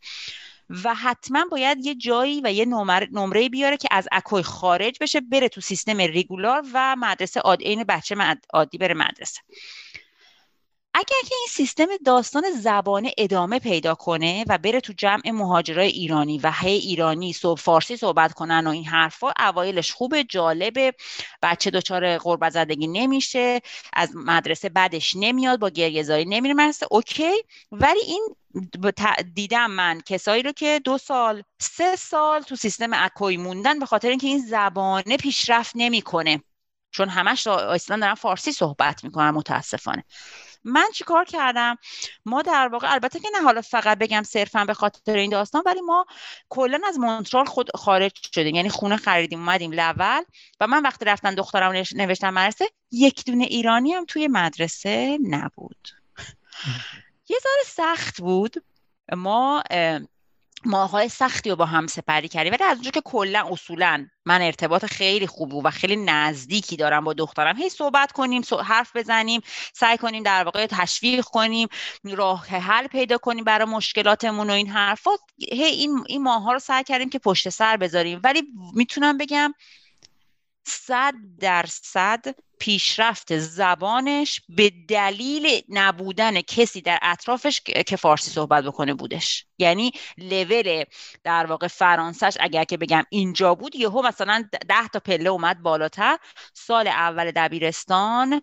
و حتما باید یه جایی و یه نمره, نمره بیاره که از اکوی خارج بشه بره تو سیستم ریگولار و مدرسه عادی این بچه عادی بره مدرسه. اگر که این سیستم داستان زبانه ادامه پیدا کنه و بره تو جمع مهاجرای ایرانی و هی ایرانی صبح فارسی صحبت کنن و این حرفا اوایلش خوبه جالبه. بچه دچار غربت زدگی نمیشه از مدرسه بعدش نمیاد با گریهزاری نمیره مدرسه. اوکی. ولی این دیدم من کسایی رو که دو سال سه سال تو سیستم اکوی موندن به خاطر اینکه این زبانه پیشرفت نمی‌کنه. چون همش اصلا دارن فارسی صحبت می‌کنن متاسفانه. من چیکار کردم؟ ما در واقع البته که نه حالا فقط بگم صرفا به خاطر این داستان ولی ما کلا از مونترال خود خارج شدیم. یعنی خونه خریدیم اومدیم لول و من وقتی رفتن دخترم نوشتم مدرسه یک دونه ایرانی هم توی مدرسه نبود. یه ذره سخت بود. ما ماهای سختی رو با هم سپری کردیم. ولی از اونجا که کلا اصولا من ارتباط خیلی خوب و خیلی نزدیکی دارم با دخترم. هی صحبت کنیم حرف بزنیم سعی کنیم در واقع تشویق کنیم راه حل پیدا کنیم برای مشکلاتمون و این حرفات هی این این ماها رو سعی کردیم که پشت سر بذاریم. ولی می‌تونم بگم صد درصد پیشرفت زبانش به دلیل نبودن کسی در اطرافش که فارسی صحبت بکنه بودش. یعنی لول در واقع فرانسهش اگر که بگم اینجا بود یهو مثلا ده تا پله اومد بالاتر. سال اول دبیرستان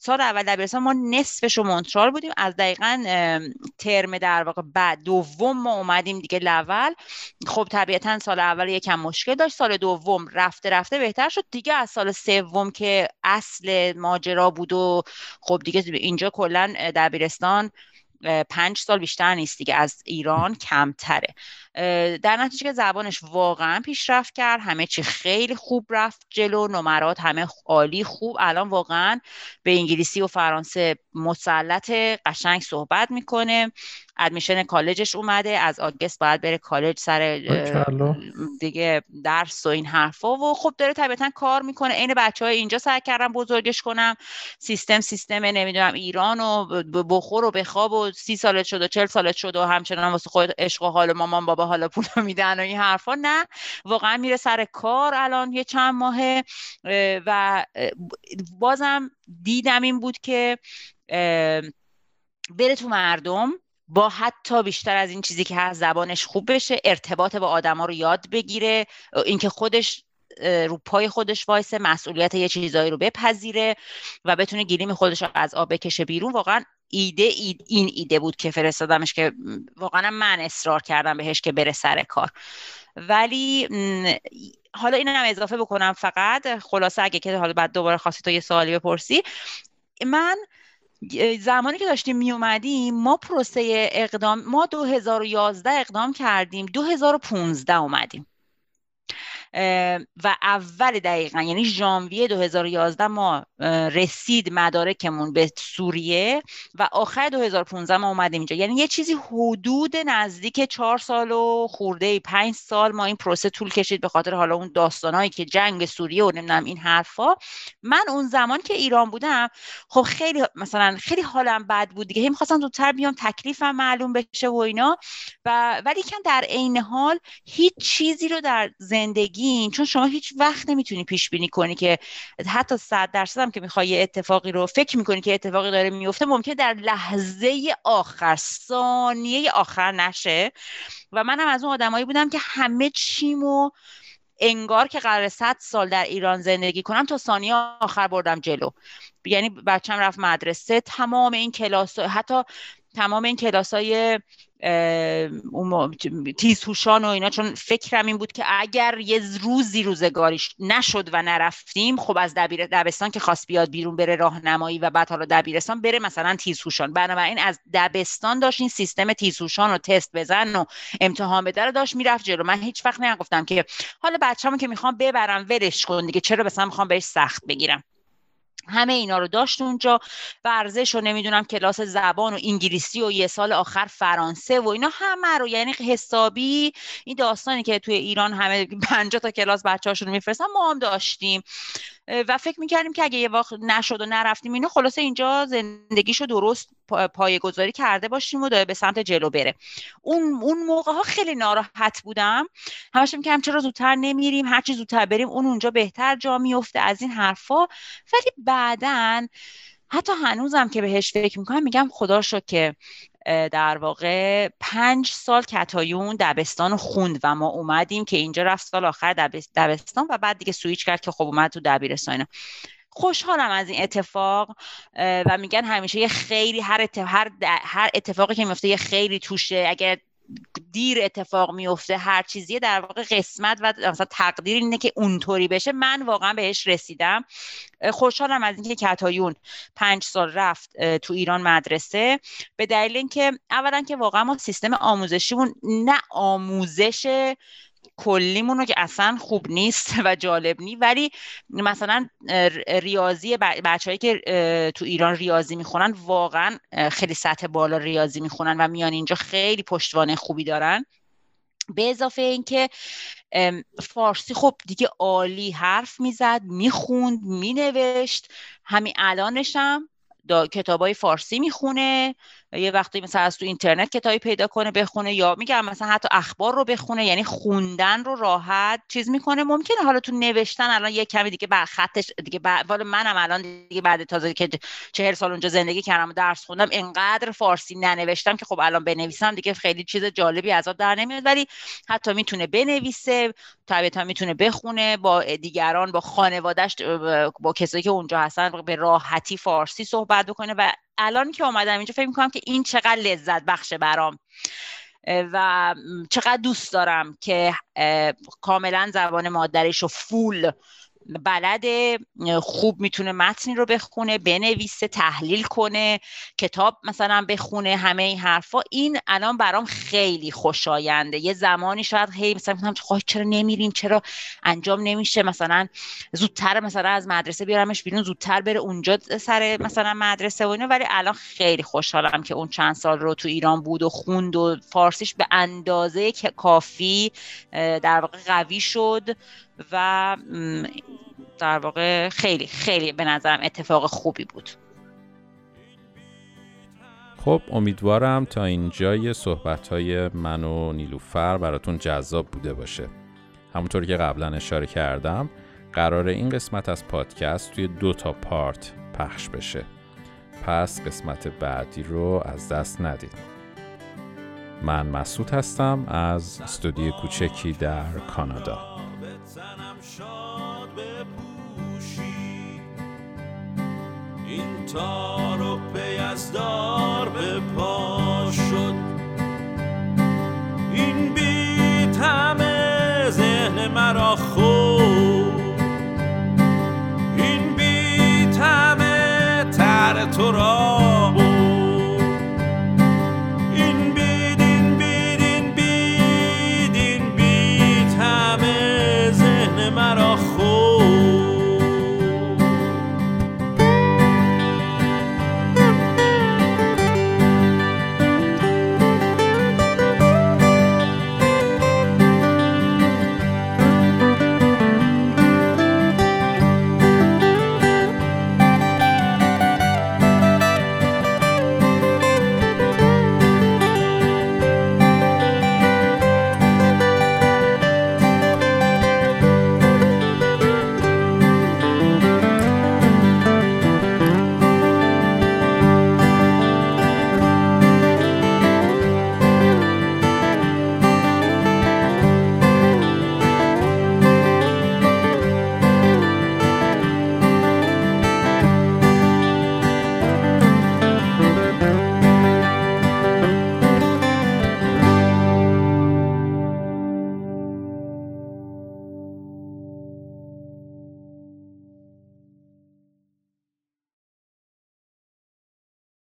سال اول دبیرستان ما نصفش و مونترال بودیم. از دقیقا ترم در واقع بعد دوم ما اومدیم دیگه لول. خب طبیعتا سال اول یکم مشکل داشت سال دوم رفته رفته بهتر شد. دیگه از سال سوم که اصل ماجرا بود و خب دیگه اینجا کلا دبیرستان پنج سال بیشتر نیست دیگه. از ایران کمتره. در نتیجه که زبانش واقعا پیشرفت کرد همه چی خیلی خوب رفت جلو نمرات همه عالی خوب. الان واقعا به انگلیسی و فرانسه مسلط قشنگ صحبت می‌کنه. ادمیشن کالجش اومده. از آگست باید بره کالج سر دیگه درس و این حرفا. و خب داره طبیعتا کار می‌کنه. عین بچه های اینجا سعی کردم بزرگش کنم. سیستم سیستم نمی‌دونم ایران و بخور و بخواب و سی سالت شد و چل سالت شد و همچنان واسه خود عشق و حال مامان بابا حالا پول میدن و این حرفا نه. واقعا میره سر کار الان یه چند ماهه و بازم دیدم این بود که بره تو مردم با حتی بیشتر از این چیزی که هست زبانش خوب بشه ارتباط با آدما رو یاد بگیره اینکه خودش رو پای خودش وایسه مسئولیت یه چیزایی رو بپذیره و بتونه گیریم خودش رو از آب بکشه بیرون. واقعا ایده این ایده بود که فرستادمش که واقعا من اصرار کردم بهش که بره سر کار. ولی حالا اینم اضافه بکنم فقط. خلاصه اگه که حالا بعد دوباره خواستی تو یه سوالی بپرسی. من زمانی که داشتیم می اومدیم ما پروسه اقدام ما 2011 اقدام کردیم. 2015 اومدیم. و اول دقیقا یعنی ژانویه 2011 ما رسید مدارکمون به سوریه و آخر 2015 ما اومدیم اینجا. یعنی یه چیزی حدود نزدیک چهار سال و خورده پنج سال ما این پروسه طول کشید به خاطر حالا اون داستانهایی که جنگ سوریه و نمی‌دونم این حرفا من اون زمان که ایران بودم خب خیلی مثلا خیلی حالم بد بود دیگه. هم خواستم زودتر بیام تکلیفم معلوم بشه و اینا. و ولی کن در عین حال هیچ چیزی رو در زندگی چون شما هیچ وقت نمی‌تونی پیش بینی کنی که حتی صد درصد هم که می‌خوای اتفاقی رو فکر می‌کنی که اتفاقی داره میفته ممکن در لحظه آخر ثانیه آخر نشه. و منم از اون آدمایی بودم که همه چیمو انگار که قرار صد سال در ایران زندگی کنم تا ثانیه آخر بردم جلو. یعنی بچم رفت مدرسه تمام این کلاس حتی تمام این کلاس های تیزهوشان و اینا. چون فکرم این بود که اگر یه روزی روزگاریش نشد و نرفتیم خب از دبیر دبستان که خواست بیاد بیرون بره راهنمایی و بعد حالا دبیرستان بره مثلا تیزهوشان. بنابراین از دبستان داشت این سیستم تیزهوشان و تست بزن و امتحان بده رو داشت می‌رفت جلو. من هیچ وقت نگفتم که حالا بچه‌مو که می‌خوام ببرم ولش کن دیگه. چرا مثلا می‌خوام بهش سخت بگیرم؟ همه اینا رو داشت اونجا. ورزش و نمی‌دونم کلاس زبان و انگلیسی و یه سال آخر فرانسه و اینا همه رو یعنی حسابی این داستانی که توی ایران همه 50 تا کلاس بچه هاشون میفرستن ما هم داشتیم. و فکر می‌کردیم که اگه یه وقت نشد و نرفتیم اینو خلاصه اینجا زندگیشو درست پایه گذاری کرده باشیم و داره به سمت جلو بره. اون اون موقع ها خیلی ناراحت بودم. همش میگم چرا زودتر نمیریم هرچی زودتر بریم اون اونجا بهتر جا میفته از این حرفا. ولی بعدا حتی هنوزم که بهش فکر می‌کنم میگم خدا شد که در واقع پنج سال کتایون دبستان خوند و ما اومدیم که اینجا رفت سال آخر دبستان و بعد دیگه سویچ کرد که خب اومد تو دبیرستان خوشحالم از این اتفاق و میگن همیشه یه خیلی هر, هر اتفاقی که میفته یه خیلی توشه. اگر دیر اتفاق میفته هر چیزی در واقع قسمت و مثلا تقدیر اینه که اونطوری بشه من واقعا بهش رسیدم. خوشحالم از اینکه کتایون پنج سال رفت تو ایران مدرسه. به دلیل اینکه اولا که واقعا ما سیستم آموزشیمون نه آموزش کلیمون رو که اصلا خوب نیست و جالب نی ولی مثلا ریاضی بچههایی که تو ایران ریاضی می‌خونن واقعا خیلی سطح بالا ریاضی می‌خونن و میان اینجا خیلی پشتوانه خوبی دارن. به اضافه اینکه فارسی خب دیگه عالی حرف می‌زد می‌خوند مینوشت. همین الانشم کتابای فارسی می‌خونه. یه وقتی مثلا از تو اینترنت کتابی پیدا کنه بخونه یا میگم مثلا حتی اخبار رو بخونه یعنی خوندن رو راحت چیز می‌کنه. ممکنه حالا تو نوشتن الان یه کمی دیگه بعد خطش دیگه بعد منم الان دیگه بعد تازه که چهر سال اونجا زندگی کردم و درس خوندم انقدر فارسی ننوشتم که خب الان بنویسم دیگه خیلی چیز جالبی از در نمیاد. ولی حتی می‌تونه بنویسه طبیعتا می‌تونه بخونه با دیگران با خانوادهش با کسایی که اونجا هستن به راحتی فارسی صحبت بکنه و الان که آمدم اینجا فکر می‌کنم که این چقدر لذت بخشه برام. و چقدر دوست دارم که کاملا زبان مادریش رو فول بلد خوب می‌تونه متنی رو بخونه بنویسه تحلیل کنه کتاب مثلا بخونه همه این حرفا. این الان برام خیلی خوشاینده. یه زمانی شاید هی مثلا میگم خواهی چرا نمیریم؟ چرا انجام نمیشه؟ مثلا زودتر مثلا از مدرسه بیارمش بیرون زودتر بره اونجا سر مثلا مدرسه و اینه ولی الان خیلی خوشحالم که اون چند سال رو تو ایران بود و خوند و فارسیش به اندازه کافی در واقع قوی شد. و در واقع خیلی خیلی به نظرم اتفاق خوبی بود. خب امیدوارم تا اینجای صحبت های من و نیلوفر براتون جذاب بوده باشه. همونطور که قبلا اشاره کردم قرار این قسمت از پادکست توی دو تا پارت پخش بشه. پس قسمت بعدی رو از دست ندید من مسعود هستم از استودیو کوچکی در کانادا. تا و پیزدار به پا.